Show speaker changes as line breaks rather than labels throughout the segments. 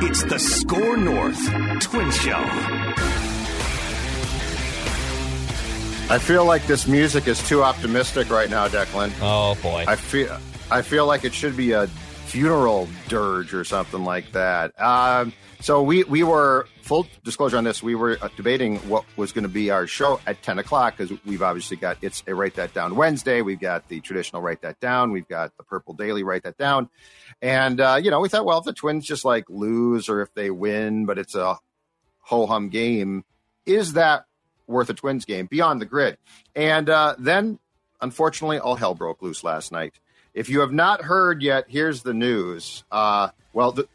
It's the SKOR North Twin Show.
I feel like this music is too optimistic right now, Declan.
Oh boy.
I feel I feel like it should be a funeral dirge or something like that. Um, so we we were full disclosure on this. We were uh, debating what was going to be our show at ten o'clock because we've obviously got it's a write that down Wednesday. We've got the traditional write that down. We've got the purple daily write that down, and uh, you know we thought well if the Twins just like lose or if they win, but it's a ho hum game, is that worth a Twins game beyond the grid? And uh, then unfortunately all hell broke loose last night. If you have not heard yet, here's the news. Uh, well, the,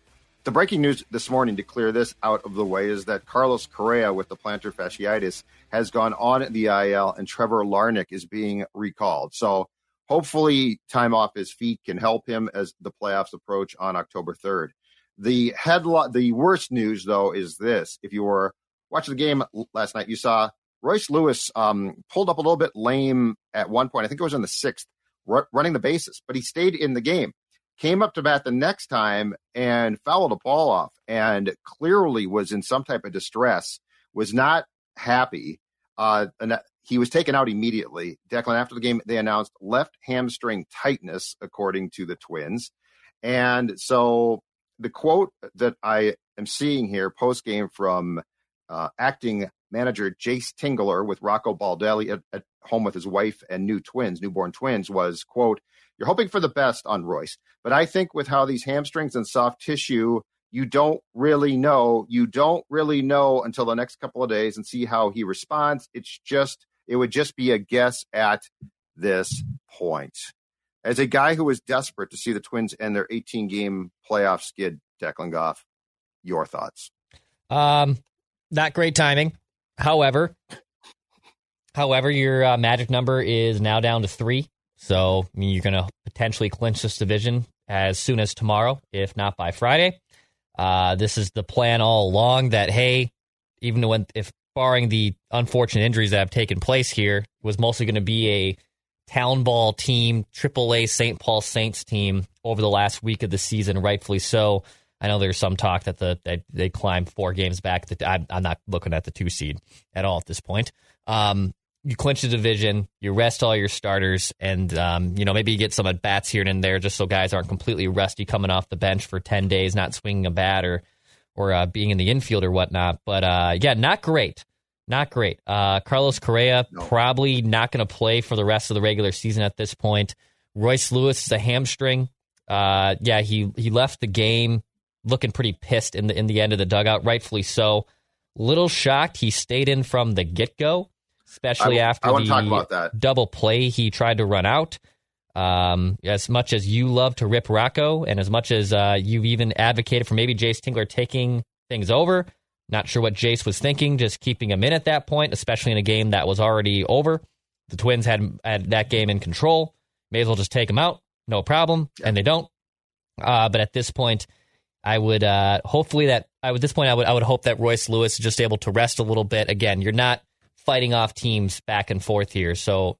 the breaking news this morning to clear this out of the way is that Carlos Correa with the plantar fasciitis has gone on the IL and Trevor Larnach is being recalled. So hopefully time off his feet can help him as the playoffs approach on October 3rd. The headline, the worst news though is this. If you were watching the game last night, you saw Royce Lewis um, pulled up a little bit lame at one point. I think it was in the sixth running the bases, but he stayed in the game. Came up to bat the next time and fouled a ball off, and clearly was in some type of distress. Was not happy, uh, and he was taken out immediately. Declan, after the game, they announced left hamstring tightness, according to the Twins, and so the quote that I am seeing here post game from uh, acting manager Jayce Tingler with Rocco Baldelli at, at, home with his wife and new twins, newborn twins, was quote, You're hoping for the best on Royce. But I think with how these hamstrings and soft tissue, you don't really know. You don't really know until the next couple of days and see how he responds. It's just it would just be a guess at this point. As a guy who was desperate to see the Twins end their 18 game playoff skid, Declan Goff, your thoughts?
Um, not great timing. However, however, your uh, magic number is now down to three. So you're going to potentially clinch this division as soon as tomorrow, if not by Friday. Uh, this is the plan all along. That hey, even when if barring the unfortunate injuries that have taken place here, was mostly going to be a town ball team, AAA St. Paul Saints team over the last week of the season, rightfully so. I know there's some talk that the they, they climb four games back. That I'm, I'm, not looking at the two seed at all at this point. Um, you clinch the division, you rest all your starters, and um, you know maybe you get some at bats here and there, just so guys aren't completely rusty coming off the bench for ten days, not swinging a bat or or uh, being in the infield or whatnot. But uh, yeah, not great, not great. Uh, Carlos Correa no. probably not going to play for the rest of the regular season at this point. Royce Lewis is a hamstring. Uh, yeah, he he left the game looking pretty pissed in the in the end of the dugout, rightfully so. Little shocked he stayed in from the get go, especially I, after
I
the double play he tried to run out. Um, as much as you love to rip Rocco, and as much as uh, you've even advocated for maybe Jayce Tingler taking things over, not sure what Jayce was thinking, just keeping him in at that point, especially in a game that was already over. The Twins had had that game in control. May as well just take him out, no problem, yeah. and they don't. Uh, but at this point, I would uh, hopefully that I would this point I would I would hope that Royce Lewis is just able to rest a little bit. Again, you're not fighting off teams back and forth here, so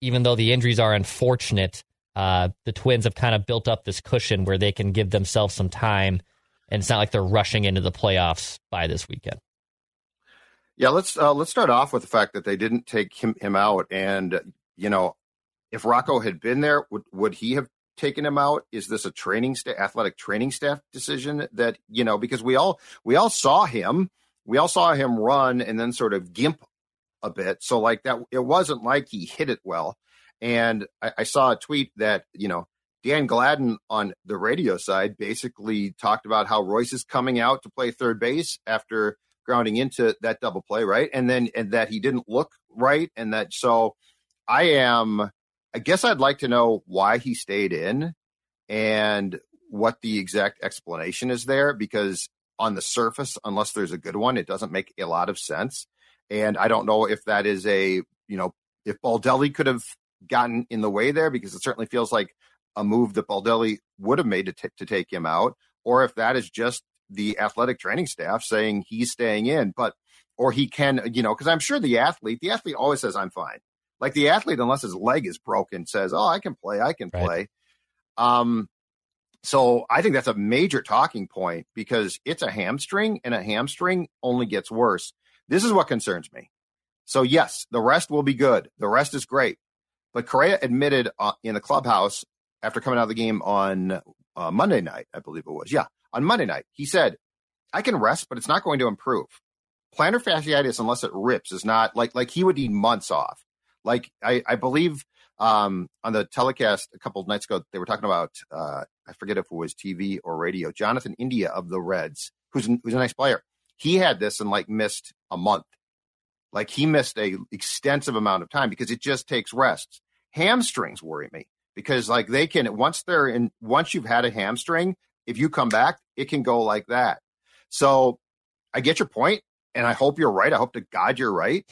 even though the injuries are unfortunate, uh, the Twins have kind of built up this cushion where they can give themselves some time, and it's not like they're rushing into the playoffs by this weekend.
Yeah, let's uh, let's start off with the fact that they didn't take him him out, and you know, if Rocco had been there, would would he have taken him out? Is this a training staff, athletic training staff decision that you know? Because we all we all saw him, we all saw him run and then sort of gimp a bit. So like that, it wasn't like he hit it well. And I, I saw a tweet that you know Dan Gladden on the radio side basically talked about how Royce is coming out to play third base after grounding into that double play, right? And then and that he didn't look right, and that so I am I guess I'd like to know why he stayed in and what the exact explanation is there because on the surface, unless there's a good one, it doesn't make a lot of sense. And I don't know if that is a, you know, if Baldelli could have gotten in the way there because it certainly feels like a move that Baldelli would have made to, t- to take him out, or if that is just the athletic training staff saying he's staying in, but or he can, you know, because I'm sure the athlete, the athlete always says I'm fine. Like the athlete, unless his leg is broken, says, "Oh, I can play, I can play." Um, So I think that's a major talking point because it's a hamstring and a hamstring only gets worse. This is what concerns me. So yes, the rest will be good. The rest is great. But Correa admitted uh, in the clubhouse after coming out of the game on uh, Monday night, I believe it was. Yeah, on Monday night, he said, "I can rest, but it's not going to improve. Plantar fasciitis, unless it rips, is not like like he would need months off. Like I, I believe um, on the telecast a couple nights ago, they were talking about uh, I forget if it was TV or radio. Jonathan India of the Reds, who's who's a nice player, he had this and like missed a month. Like he missed a extensive amount of time because it just takes rests. Hamstrings worry me because like they can once they're in once you've had a hamstring if you come back it can go like that. So i get your point and i hope you're right. I hope to god you're right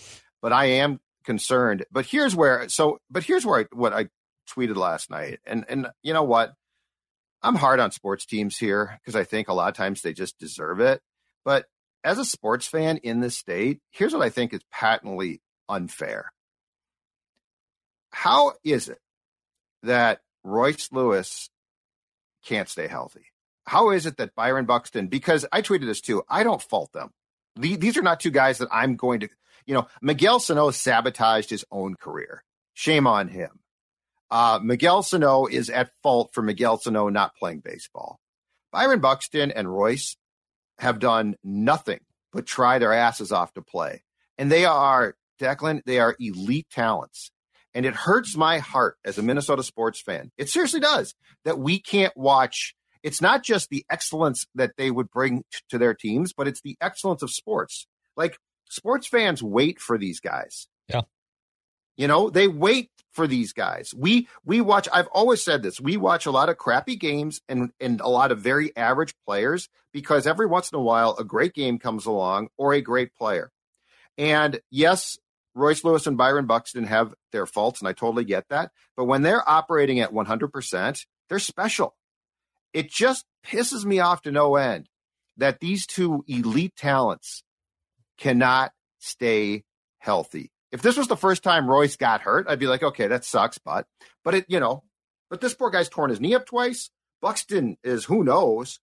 but i am concerned. But here's where so but here's where I, what i tweeted last night and and you know what? I'm hard on sports teams here because i think a lot of times they just deserve it but as a sports fan in this state here's what i think is patently unfair how is it that Royce Lewis can't stay healthy? How is it that Byron Buxton, because I tweeted this too, I don't fault them. These are not two guys that I'm going to, you know, Miguel Sano sabotaged his own career. Shame on him. Uh, Miguel Sano is at fault for Miguel Sano not playing baseball. Byron Buxton and Royce have done nothing but try their asses off to play. And they are, Declan, they are elite talents. And it hurts my heart as a Minnesota sports fan. It seriously does that we can't watch. It's not just the excellence that they would bring to their teams, but it's the excellence of sports. Like sports fans wait for these guys.
Yeah.
You know, they wait for these guys. We we watch I've always said this. We watch a lot of crappy games and and a lot of very average players because every once in a while a great game comes along or a great player. And yes, Royce Lewis and Byron Buxton have their faults, and I totally get that. But when they're operating at 100%, they're special. It just pisses me off to no end that these two elite talents cannot stay healthy. If this was the first time Royce got hurt, I'd be like, okay, that sucks, but but it, you know, but this poor guy's torn his knee up twice. Buxton is who knows.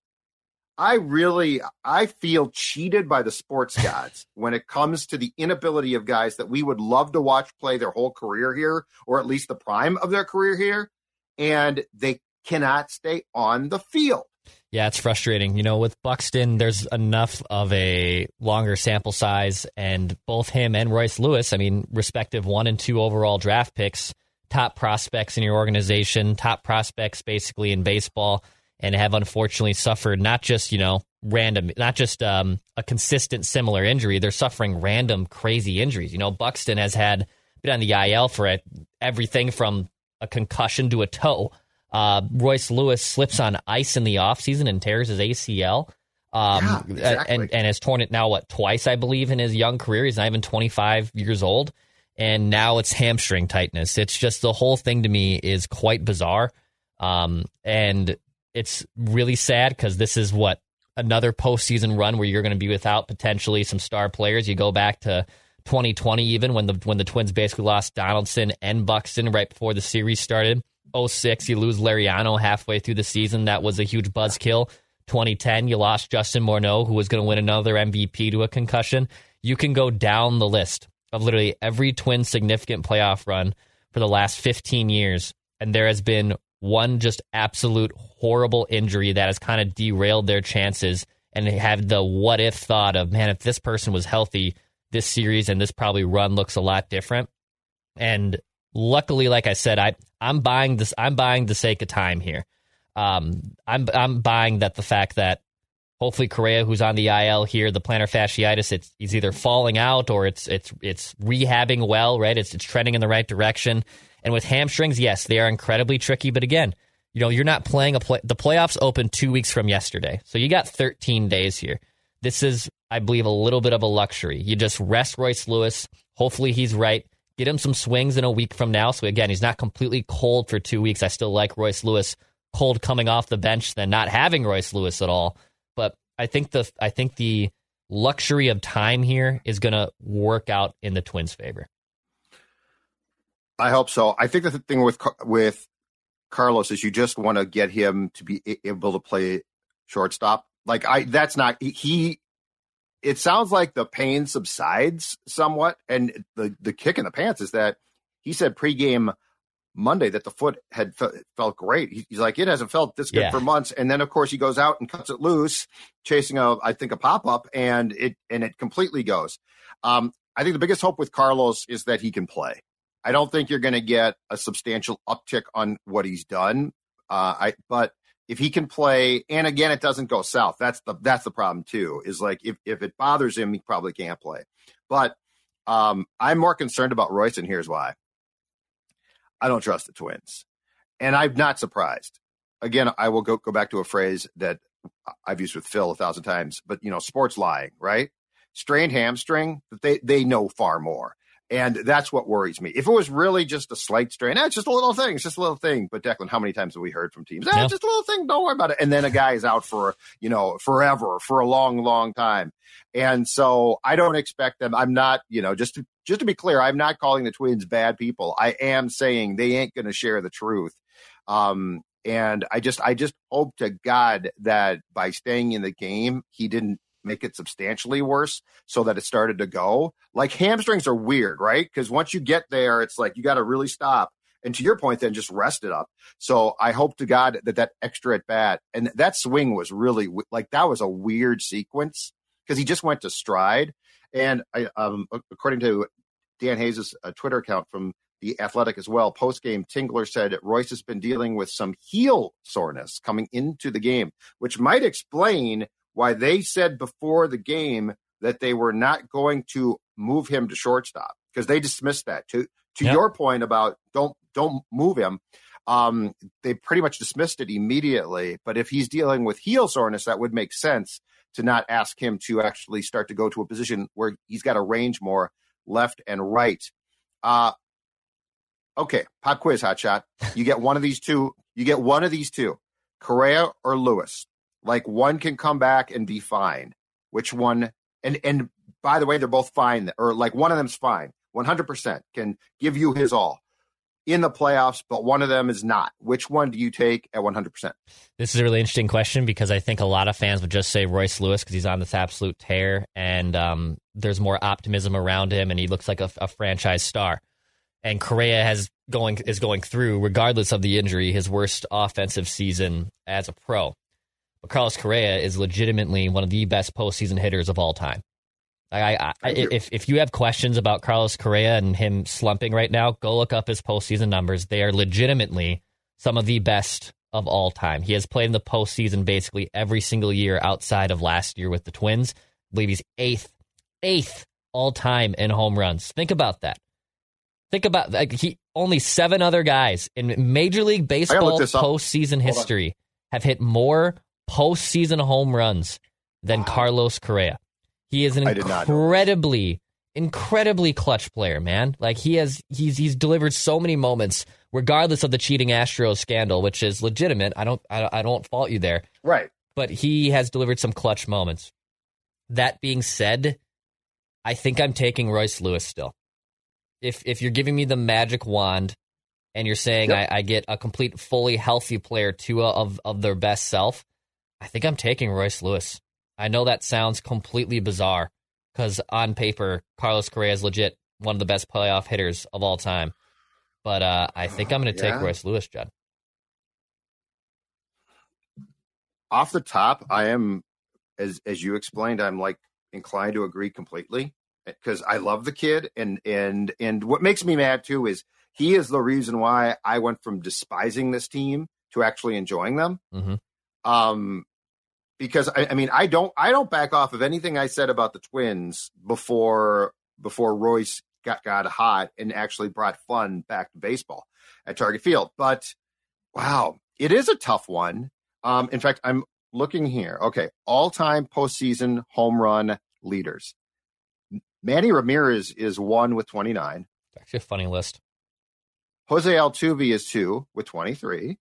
I really I feel cheated by the sports gods when it comes to the inability of guys that we would love to watch play their whole career here or at least the prime of their career here and they cannot stay on the field.
Yeah, it's frustrating. You know, with Buxton, there's enough of a longer sample size, and both him and Royce Lewis, I mean, respective one and two overall draft picks, top prospects in your organization, top prospects basically in baseball and have unfortunately suffered not just you know random, not just um, a consistent similar injury. They're suffering random crazy injuries. You know, Buxton has had been on the IL for everything from a concussion to a toe. Uh, Royce Lewis slips on ice in the offseason and tears his ACL. Um,
yeah, exactly.
and, and has torn it now, what, twice, I believe, in his young career. He's not even 25 years old. And now it's hamstring tightness. It's just the whole thing to me is quite bizarre. Um, and it's really sad because this is what another postseason run where you're going to be without potentially some star players. You go back to 2020, even when the when the Twins basically lost Donaldson and Buxton right before the series started. 06, you lose Liriano halfway through the season. That was a huge buzzkill. 2010, you lost Justin Morneau, who was going to win another MVP to a concussion. You can go down the list of literally every Twin significant playoff run for the last 15 years, and there has been one just absolute horrible injury that has kind of derailed their chances and they have the what if thought of man if this person was healthy this series and this probably run looks a lot different and luckily like i said i i'm buying this i'm buying the sake of time here um i'm i'm buying that the fact that hopefully Correa who's on the IL here the plantar fasciitis it's he's either falling out or it's it's it's rehabbing well right it's it's trending in the right direction and with hamstrings, yes, they are incredibly tricky. But again, you know, you're not playing a play. The playoffs open two weeks from yesterday. So you got 13 days here. This is, I believe, a little bit of a luxury. You just rest Royce Lewis. Hopefully he's right. Get him some swings in a week from now. So again, he's not completely cold for two weeks. I still like Royce Lewis cold coming off the bench than not having Royce Lewis at all. But I think the I think the luxury of time here is going to work out in the Twins' favor.
I hope so. I think the thing with with Carlos is you just want to get him to be able to play shortstop. Like I, that's not he. It sounds like the pain subsides somewhat, and the the kick in the pants is that he said pregame Monday that the foot had fe- felt great. He's like, it hasn't felt this good
Yeah.
for months. And then of course he goes out and cuts it loose, chasing a, I think a pop up, and it and it completely goes. Um, I think the biggest hope with Carlos is that he can play. I don't think you're going to get a substantial uptick on what he's done. Uh, I but if he can play, and again, it doesn't go south. That's the that's the problem too. Is like if if it bothers him, he probably can't play. But um, I'm more concerned about Royce, and here's why. I don't trust the Twins, and I'm not surprised. Again, I will go go back to a phrase that I've used with Phil a thousand times, but you know, sports lying, right? Strained hamstring, they they know far more. And that's what worries me. If it was really just a slight strain, eh, it's just a little thing. It's just a little thing. But Declan, how many times have we heard from teams? Eh,
Yeah.
just a little thing. Don't worry about it. And then a guy is out for, you know, forever, for a long, long time. And so I don't expect them. I'm not, you know, just to, just to be clear, I'm not calling the Twins bad people. I am saying they ain't going to share the truth. Um, and I just, I just hope to God that by staying in the game, he didn't make it substantially worse so that it started to go. Like hamstrings are weird, right? Because once you get there, it's like you got to really stop. And to your point, then just rest it up. So I hope to God that that extra at bat and that swing was really like that was a weird sequence because he just went to stride. And I, um, according to Dan Hayes' uh, Twitter account from the Athletic as well, post game, Tingler said Royce has been dealing with some heel soreness coming into the game, which might explain why they said before the game that they were not going to move him to shortstop because they dismissed that. To to
Yep.
your point about don't don't move him, um, they pretty much dismissed it immediately. But if he's dealing with heel soreness, that would make sense to not ask him to actually start to go to a position where he's got to range more left and right. Uh, okay, pop quiz, hot shot. You get one of these two. You get one of these two, Correa or Lewis. Like one can come back and be fine. Which one? And and by the way, they're both fine, or like one of them's fine. One hundred percent can give you his all in the playoffs, but one of them is not. Which one do you take at one hundred percent?
This is a really interesting question because I think a lot of fans would just say Royce Lewis because he's on this absolute tear and um, there's more optimism around him and he looks like a, a franchise star. And Correa has going is going through, regardless of the injury, his worst offensive season as a pro. But Carlos Correa is legitimately one of the best postseason hitters of all time. Like, I, I, if if you have questions about Carlos Correa and him slumping right now, go look up his postseason numbers. They are legitimately some of the best of all time. He has played in the postseason basically every single year outside of last year with the Twins. I believe he's eighth, eighth all time in home runs. Think about that. Think about like he only seven other guys in Major League Baseball postseason history have hit more postseason home runs than
Wow.
Carlos Correa. He is an
I did not know this.
incredibly, incredibly clutch player, man. Like he has, he's he's delivered so many moments, regardless of the cheating Astros scandal, which is legitimate. I don't, I, I don't fault you there,
Right.
but he has delivered some clutch moments. That being said, I think I'm taking Royce Lewis still. If if you're giving me the magic wand and you're saying
Yep.
I, I get a complete, fully healthy player to a, of of their best self, I think I'm taking Royce Lewis. I know that sounds completely bizarre because on paper, Carlos Correa is legit one of the best playoff hitters of all time. But uh, I think I'm going to take
Yeah.
Royce Lewis, Judd.
Off the top, I am as as you explained, I'm like inclined to agree completely because I love the kid and and and what makes me mad too is he is the reason why I went from despising this team to actually enjoying them.
Mhm.
Um, because I, I mean, I don't I don't back off of anything I said about the Twins before before Royce got got hot and actually brought fun back to baseball at Target Field. But wow, it is a tough one. Um, in fact, I'm looking here. Okay, all time postseason home run leaders. Manny Ramirez is one with 29.
Actually, a funny list.
Jose Altuve is two with 23.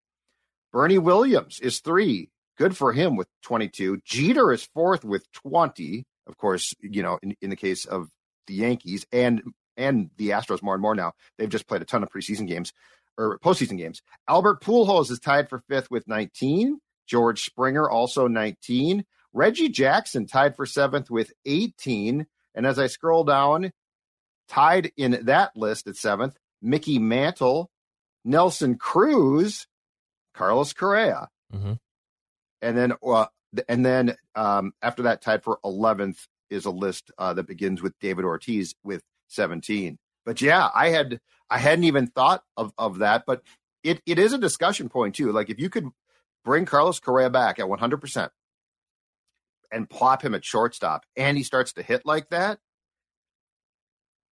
Bernie Williams is three. Good for him with 22. Jeter is fourth with 20. Of course, you know, in, in the case of the Yankees and and the Astros more and more now, they've just played a ton of preseason games. or postseason games. Albert Pujols is tied for fifth with 19. George Springer also 19. Reggie Jackson tied for seventh with 18. And as I scroll down, tied in that list at seventh, Mickey Mantle, Nelson Cruz, Carlos Correa.
Mm-hmm.
And then, uh, and then um, after that, tied for 11th is a list uh, that begins with David Ortiz with 17. But yeah, I had I hadn't even thought of, of that, but it, it is a discussion point too. Like if you could bring Carlos Correa back at 100% and plop him at shortstop and he starts to hit like that,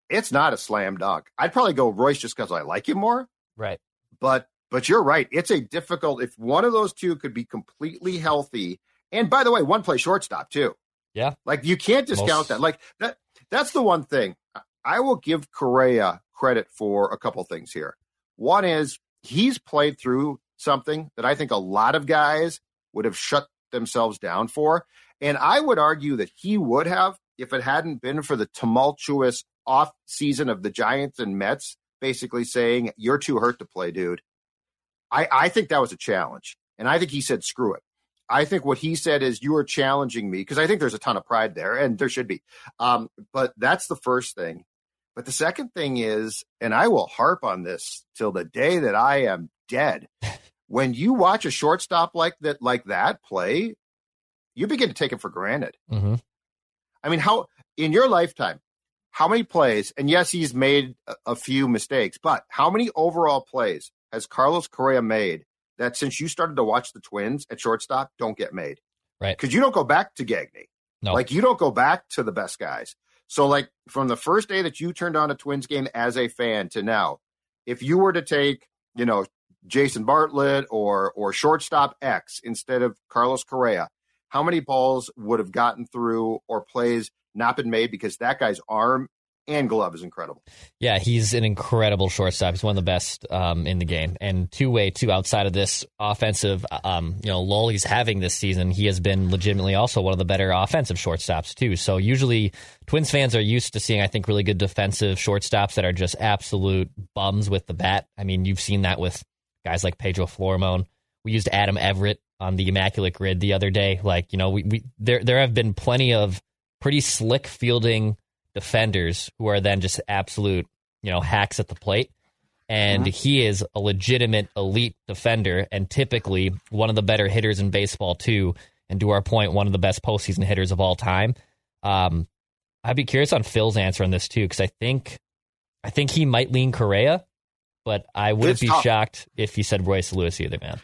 it's not a slam dunk. I'd probably go Royce just because I like him more.
Right.
But but you're right. It's a difficult if one of those two could be completely healthy. And by the way, one play shortstop too.
Yeah.
Like you can't discount Most... that. Like that that's the one thing. I will give Correa credit for a couple things here. One is he's played through something that I think a lot of guys would have shut themselves down for. And I would argue that he would have if it hadn't been for the tumultuous off season of the Giants and Mets basically saying, You're too hurt to play, dude. I, I think that was a challenge. And I think he said, Screw it. I think what he said is, You are challenging me because I think there's a ton of pride there, and there should be. Um, but that's the first thing. But the second thing is, and I will harp on this till the day that I am dead. when you watch a shortstop like that, like that play, you begin to take it for granted.
Mm-hmm.
I mean, how in your lifetime, how many plays? And yes, he's made a, a few mistakes, but how many overall plays has Carlos Correa made that since you started to watch the Twins at shortstop don't get made?
Right.
Because you don't go back to Gagne.
No.
Like you don't go back to the best guys. So, like from the first day that you turned on a Twins game as a fan to now, if you were to take, you know, Jason Bartlett or or shortstop X instead of Carlos Correa, how many balls would have gotten through or plays not been made because that guy's arm and glove is incredible.
Yeah, he's an incredible shortstop. He's one of the best um, in the game. And two way, too, outside of this offensive, um, you know, lull he's having this season, he has been legitimately also one of the better offensive shortstops too. So usually, Twins fans are used to seeing, I think, really good defensive shortstops that are just absolute bums with the bat. I mean, you've seen that with guys like Pedro Florimon. We used Adam Everett on the Immaculate Grid the other day. Like, you know, we, we there there have been plenty of pretty slick fielding defenders who are then just absolute, you know, hacks at the plate. And mm-hmm. he is a legitimate elite defender and typically one of the better hitters in baseball, too. And to our point, one of the best postseason hitters of all time. Um, I'd be curious on Phil's answer on this, too, because I think I think he might lean Correa, but I wouldn't be shocked if he said Royce Lewis either, man.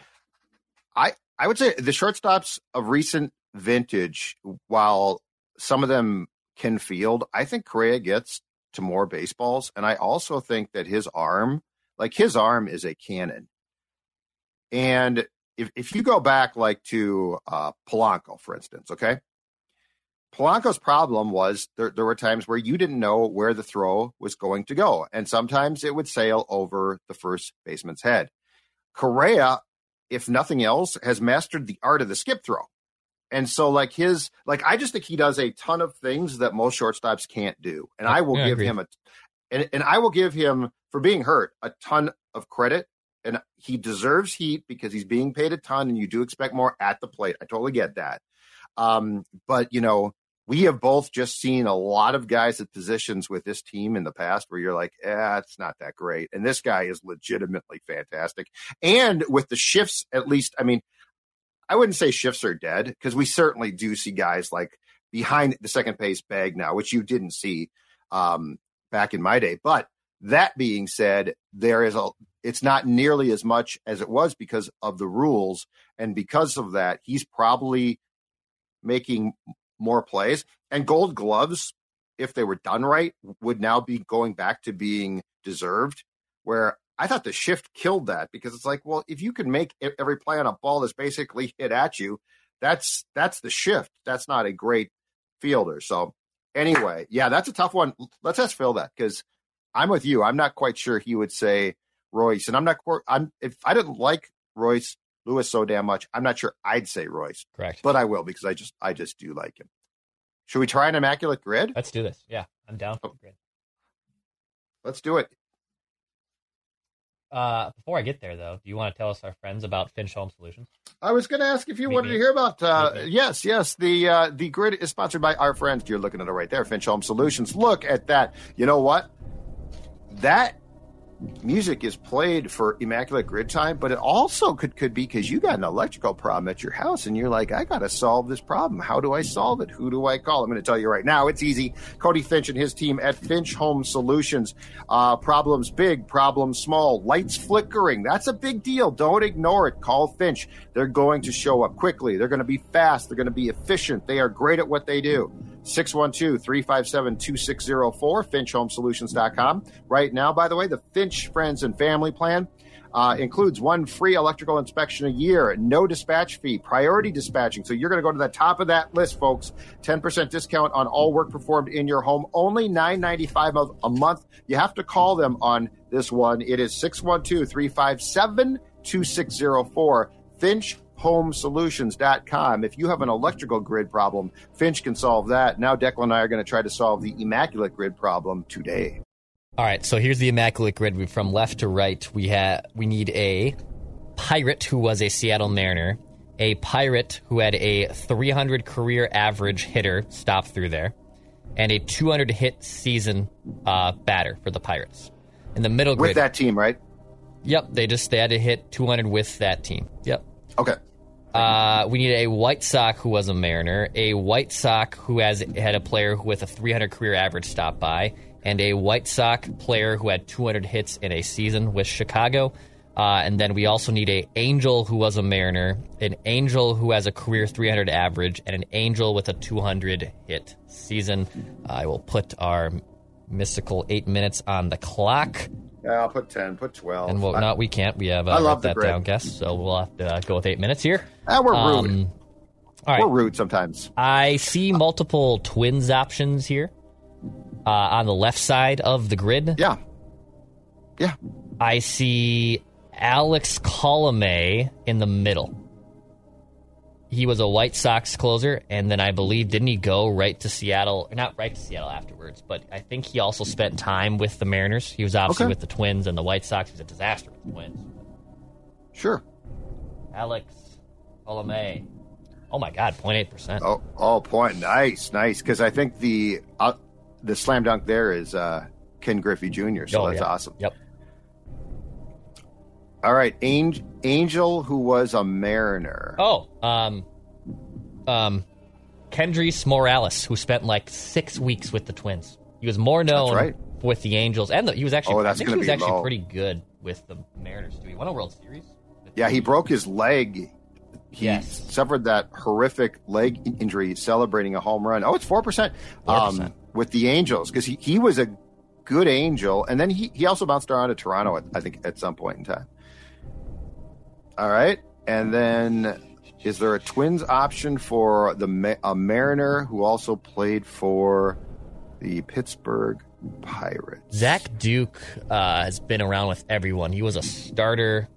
I, I would say the shortstops of recent vintage, while some of them can field, I think Correa gets to more baseballs. And I also think that his arm, like his arm is a cannon. And if, if you go back like to uh, Polanco, for instance, okay? Polanco's problem was there, there were times where you didn't know where the throw was going to go. And sometimes it would sail over the first baseman's head. Correa, if nothing else, has mastered the art of the skip throw. And so, like his, like I just think he does a ton of things that most shortstops can't do, and I will yeah, give I him a, and, and I will give him for being hurt a ton of credit, and he deserves heat because he's being paid a ton, and you do expect more at the plate. I totally get that, um, but you know we have both just seen a lot of guys at positions with this team in the past where you're like, eh, it's not that great, and this guy is legitimately fantastic, and with the shifts, at least, I mean I wouldn't say shifts are dead because we certainly do see guys like behind the second base bag now, which you didn't see um, back in my day. But that being said, there is a it's not nearly as much as it was because of the rules, and because of that, he's probably making more plays. And Gold Gloves, if they were done right, would now be going back to being deserved. Where I thought the shift killed that because it's like, well, if you can make every play on a ball that's basically hit at you, that's that's the shift. That's not a great fielder. So anyway, yeah, that's a tough one. Let's ask Phil that because I'm with you. I'm not quite sure he would say Royce, and I'm not. I'm if I didn't like Royce Lewis so damn much, I'm not sure I'd say Royce.
Correct,
but I will because I just I just do like him. Should we try an immaculate grid?
Let's do this. Yeah, I'm down for
oh. grid. Let's do it.
Uh, before I get there, though, do you want to tell us our friends about Finch Home Solutions?
I was going to ask if you
Meet
wanted
me.
to hear about. Uh, yes, yes. The uh, the grid is sponsored by our friends. You're looking at it right there, Finch Home Solutions. Look at that. You know what? That music is played for immaculate grid time, but it also could could be because you got an electrical problem at your house, and you're like, I got to solve this problem. How do I solve it? Who do I call? I'm going to tell you right now. It's easy. Cody Finch and his team at Finch Home Solutions. Uh, problems big, problems small. Lights flickering. That's a big deal. Don't ignore it. Call Finch. They're going to show up quickly. They're going to be fast. They're going to be efficient. They are great at what they do. 612 357 2604, FinchHomeSolutions.com. Right now, by the way, the Finch Friends and Family Plan uh, includes one free electrical inspection a year, no dispatch fee, priority dispatching. So you're going to go to the top of that list, folks. 10% discount on all work performed in your home, only $9.95 a month. You have to call them on this one. It is 612 357 2604. FinchHomeSolutions.com. If you have an electrical grid problem, Finch can solve that. Now, Declan and I are going to try to solve the immaculate grid problem today.
All right, so here's the immaculate grid. We- From left to right, we have we need a pirate who was a Seattle Mariner, a pirate who had a 300 career average hitter stop through there, and a 200 hit season uh, batter for the Pirates. In the middle
With that team, right?
yep, they just they had to hit 200 with that team. Yep.
Okay.
Uh, we need a White Sox who was a Mariner, a White Sox who has had a player with a 300 career average stop by, and a White Sox player who had 200 hits in a season with Chicago. Uh, and then we also need a Angel who was a Mariner, an Angel who has a career 300 average, and an Angel with a 200 hit season. I will put our mystical eight minutes on the clock.
Yeah, I'll put 10, put 12.
And well,
I-
we can't. We have uh,
I love
that
grid.
down, guess. So we'll have to uh, go with eight minutes here.
Ah, we're rude.
Um, all right.
We're rude sometimes.
I see multiple twins options here uh, on the left side of the grid.
Yeah. Yeah.
I see Alex Colomé in the middle. He was a White Sox closer, and then I believe didn't he go right to Seattle? or Not right to Seattle afterwards, but I think he also spent time with the Mariners. He was obviously
Okay.
with the Twins and the White Sox. He was a disaster with the Twins.
Sure.
Alex Colomé. Oh my God, 0.8 percent.
Oh, oh, point. Nice, nice. Because I think the uh, the slam dunk there is uh, Ken Griffey Jr. So that's
Oh, yeah.
awesome.
Yep.
All right, Angel, Angel, who was a Mariner.
Oh, um, um, Kendrys Morales, who spent like six weeks with the Twins. He was more known
right.
with the Angels, and the, he was actually.
Oh, that's I
think he was actually
low.
pretty good with the Mariners too. He won a World Series.
Yeah, he broke his leg. He
Yes.
suffered that horrific leg injury celebrating a home run. Oh, it's 4%,
4%.
Um, with the Angels because he, he was a good Angel. And then he, he also bounced around to Toronto, at, I think, at some point in time. All right. And then is there a Twins option for the a Mariner who also played for the Pittsburgh Pirates?
Zach Duke uh, has been around with everyone. He was a starter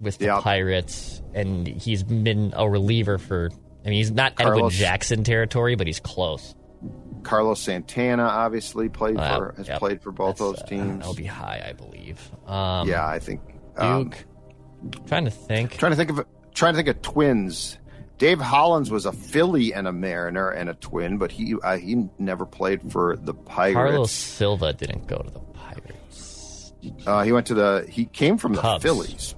with the
Yep.
Pirates, and he's been a reliever for. I mean, he's not Edwin Jackson territory, but he's close.
Carlos Santana obviously played
Uh,
for has
yep.
played for both
That's,
those
uh,
teams.
that'll be high, I believe. Um,
yeah, I think. um,
Duke. trying to think.
trying to think of trying to think of twins. Dave Hollins was a Philly and a Mariner and a twin, but he uh, he never played for the Pirates.
Carlos Silva didn't go to the Pirates.
Uh, he went to the he came from the Phillies,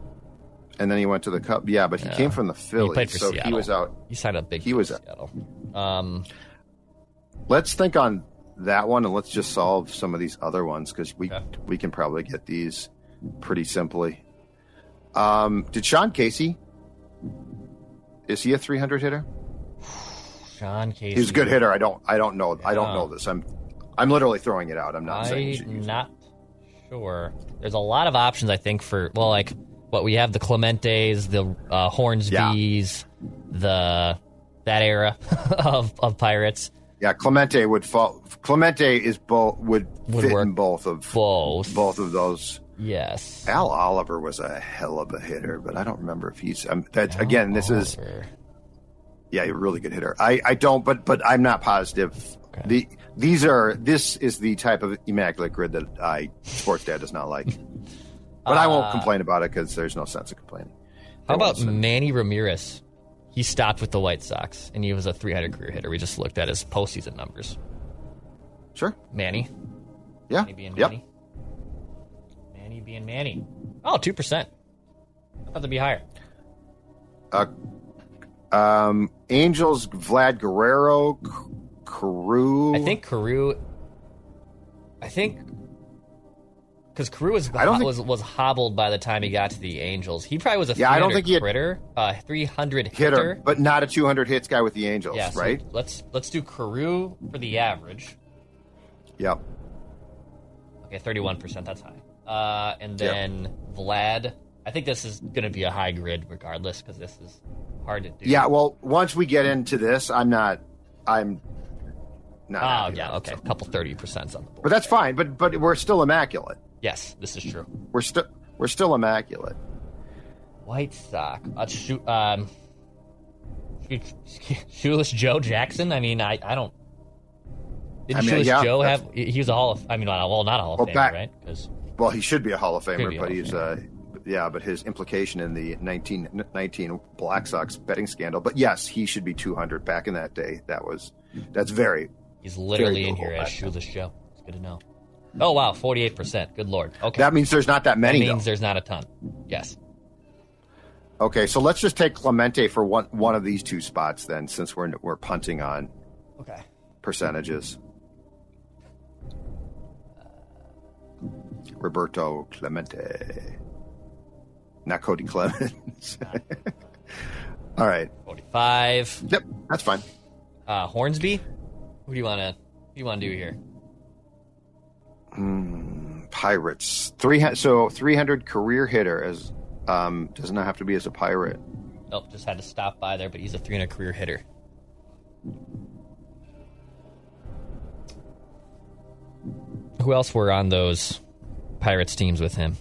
and then he went to the Cubs. Yeah, but he
Yeah.
came from the
He
Phillies,
played for
so
Seattle.
he was out.
He signed a big
He was
with Seattle. Um,
Let's think on that one, and let's just solve some of these other ones because we we can probably get these pretty simply. Um, did Sean Casey? Is he a 300 hitter?
Sean Casey.
He's a good hitter. I don't. I don't know. I don't know this. I'm. I'm literally throwing it out. I'm not saying.
I'm
it.
not sure. There's a lot of options, I think, for well, like what we have the Clementes, the uh, Hornsbys, the that era of of Pirates.
Yeah, Clemente would fall. Clemente is both would,
Would
fit
work
in both of
Both.
both of those.
Yes.
Al Oliver was a hell of a hitter, but I don't remember if he's. Um, that's again. This is
Oliver.
yeah, a really good hitter. I I don't, but but I'm not positive.
Okay.
The these are this is the type of immaculate grid that I sports dad does not like. But I won't
Uh,
complain about it because there's no sense of complaining.
How about. Manny Ramirez? He stopped with the White Sox, and he was a 300 career hitter. We just looked at his postseason numbers.
Sure.
Manny,
Yeah.
Manny being
Yep.
Manny, Being Manny. Oh, two percent. I thought they'd be higher.
Uh, um, Angels, Vlad Guerrero, Carew.
I think Carew. I think because Carew was
think-
was was hobbled by the time he got to the Angels. He probably was a
Yeah, I don't
300
think he had-
critter, uh, 300
hitter,
hitter.
but not a 200 hits guy with the Angels,
Yeah, so
right?
let's let's do Carew for the average.
Yep.
Okay, thirty-one percent. That's high. Uh, and
Yep.
then Vlad. I think this is going to be a high grid regardless because this is hard to do.
Yeah. Well, once we get into this, I'm not. I'm not.
Oh yeah. Okay.
so.
A couple thirty percent on the board.
But that's fine. But but we're still immaculate.
Yes, this is true.
We're still we're still immaculate.
White Sox. Uh, shoot. Um. Shoeless Joe Jackson. I mean, I I don't. Did
I mean,
Shoeless
yeah,
Joe have? He was a Hall of. I mean, well, not a Hall of
Well,
Famer,
back-
right? Because
Well, he should be a Hall of Famer, but he's uh, yeah, but his implication in the 1919 Black Sox betting scandal. But yes, he should be 200 back in that day. That was that's very
he's literally
Very
in here as Shoeless Joe. It's good to know. Oh wow, forty-eight percent. Good lord. Okay.
that means there's not that many.
That means
though.
there's not a ton. Yes.
Okay, so let's just take Clemente for one one of these two spots then, since we're we're punting on
Okay.
percentages. Roberto Clemente, not Cody Clemens. All right.
Forty-five.
Yep, that's fine.
Uh, Hornsby. What do you want to? You want to do here?
Pirates three. So three hundred career hitter as um, does not have to be as a pirate.
Nope, just had to stop by there, but he's a 300 career hitter. Who else were on those Pirates teams with him?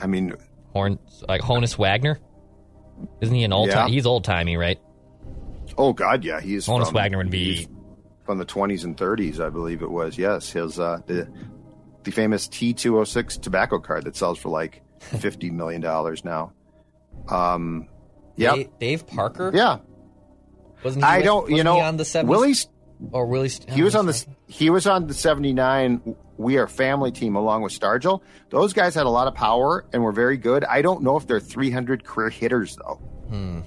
I mean,
Horn, like Honus Wagner. Isn't he an old
Yeah.
time? He's old timey, right?
oh god, yeah, he's
Honus
from-
Wagner would be
from the twenties and thirties, I believe it was. Yes, his uh, the the famous T two hundred six tobacco card that sells for like fifty million dollars now. Um, yeah,
Dave, Dave Parker.
yeah.
wasn't he
I
with-
don't, you know,
on the 70s?
Willie's
or Willie.
he was on the he was on the 79 we are family team along with stargell. Those guys had a lot of power and were very good. I don't know if they're 300 career hitters though.
Hmm.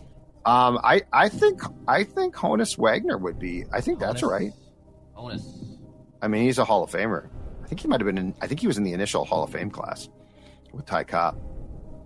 um i i think i think honus wagner would be i think that's right.
Honus.
i mean he's a hall of famer. I think he might have been in i think he was in the initial hall of fame class with ty cobb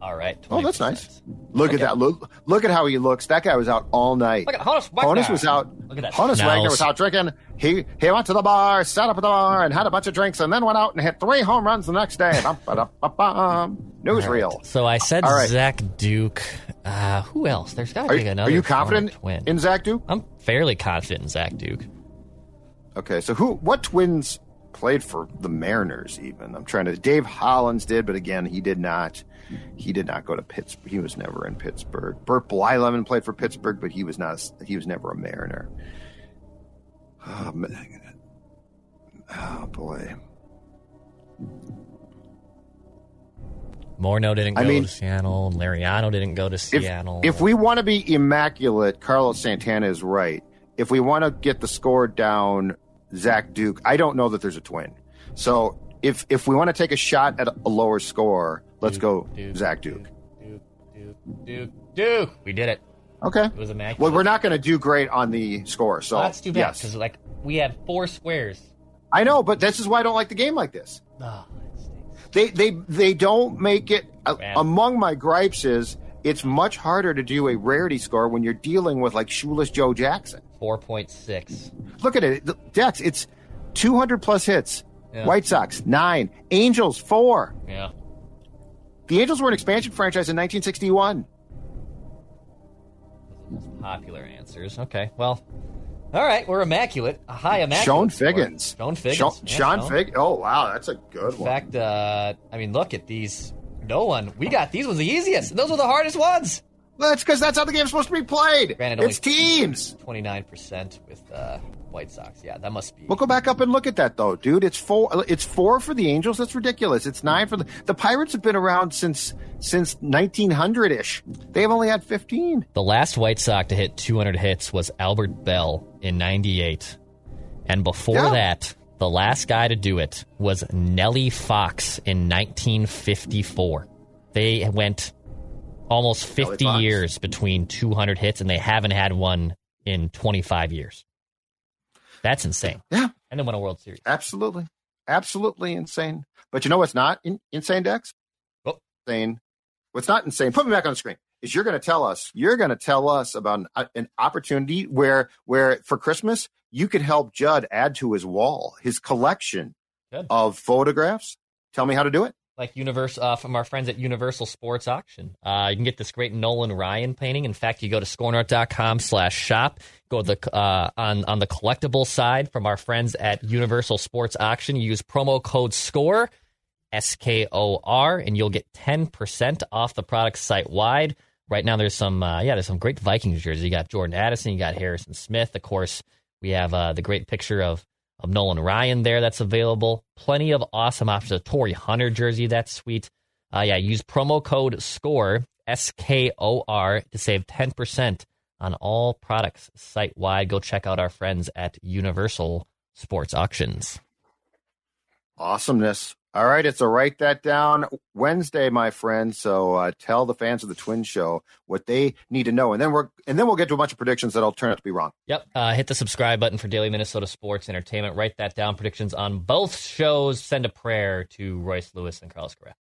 All right.
oh that's
20%.
nice look
Okay.
at that look look at how he looks that guy was out all night
Look at Honus Wagner.
Honus was out.
Look at that.
Honus. Wagner was out drinking. He he went to the bar, sat up at the bar, and had a bunch of drinks, and then went out and hit three home runs the next day. Bum, ba, dum, ba, bum. Newsreel.
So I said
right.
Zach Duke. Uh, who else? There's got to be
you-
another.
are you confident in Zach Duke?
I'm fairly confident in Zach Duke.
Okay, so who? What twins played for the Mariners? Even I'm trying to. Dave Hollins did, but again, he did not. He did not go to Pittsburgh. He was never in Pittsburgh. Burt Blyleven played for Pittsburgh, but he was not. He was never a Mariner. Ah, oh, man. oh boy.
Morneau didn't go
I mean-
to Seattle. and Liriano didn't go to
if,
Seattle.
if we want to be immaculate, Carlos Santana is right. If we want to get the score down, Zach Duke, I don't know that there's a twin. So if if we want to take a shot at a lower score, let's go
Duke,
Zach Duke.
Duke, Duke, Duke, Duke. We did it.
Okay.
It was a immaculate.
Well, we're not going to do great on the score. So
Well, that's too bad
yes.
because like we have four squares.
I know, but this is why I don't like the game like this.
Oh.
They they they don't make it. Uh, among my gripes is it's much harder to do a rarity score when you're dealing with like shoeless Joe Jackson.
Four point six.
Look at it, Dex. It's 200 plus hits.
Yeah.
White Sox nine, Angels four.
Yeah.
The Angels were an expansion franchise in 1961.
Most popular answers. Okay. Well. All right. We're immaculate. A high immaculate. Chone.
Figgins.
Chone Figgins.
Chone,
Yeah,
Chone Fig. Oh wow, that's a good
In
one.
fact, uh, I mean, look at these. No one. We got these ones the easiest. Those were the hardest ones.
Well, that's because that's how the game's supposed to be played.
Granted,
it's teams.
Twenty nine percent with uh, White Sox. Yeah, that must be.
We'll go back up and look at that though, dude. It's four. It's four for the Angels. That's ridiculous. It's nine for the the Pirates. Have been around since since 1900 ish. They have only had 15.
The last White Sox to hit 200 hits was Albert Belle in '98, and before
Yeah.
that, the last guy to do it was Nellie Fox in 1954. They went almost 50 years between 200 hits, and they haven't had one in 25 years. That's insane.
Yeah,
And then won a World Series.
absolutely, absolutely insane. But you know what's not in, insane, Dex?
Oh.
Insane. What's not insane? Put me back on the screen. Is you're going to tell us? You're going to tell us about an, uh, an opportunity where where for Christmas you could help Judd add to his wall his collection
Good.
of photographs. Tell me how to do it.
Like universe uh, from our friends at Universal Sports Auction. Uh, you can get this great Nolan Ryan painting. In fact, you go to skornorth.com slash shop. Go the uh, on on the collectible side from our friends at Universal Sports Auction. You use promo code SCORE S K O R, and you'll get ten percent off the product site wide. Right now, there's some uh, yeah, there's some great Vikings jerseys. You got Jordan Addison, you got Harrison Smith. Of course, we have uh, the great picture of of Nolan Ryan there that's available. Plenty of awesome options. A Torii Hunter jersey, that's sweet. Uh, yeah, use promo code SCORE, S K O R, to save 10% on all products site wide. Go check out our friends at Universal Sports Auctions.
Awesomeness. All right, it's a write that down Wednesday, my friend. So uh, tell the fans of the Twin Show what they need to know, and then we're and then we'll get to a bunch of predictions that'll turn out to be wrong.
Yep. Uh, hit the subscribe button for Daily Minnesota Sports Entertainment. Write that down. Predictions on both shows. Send a prayer to Royce Lewis and Carlos Correa.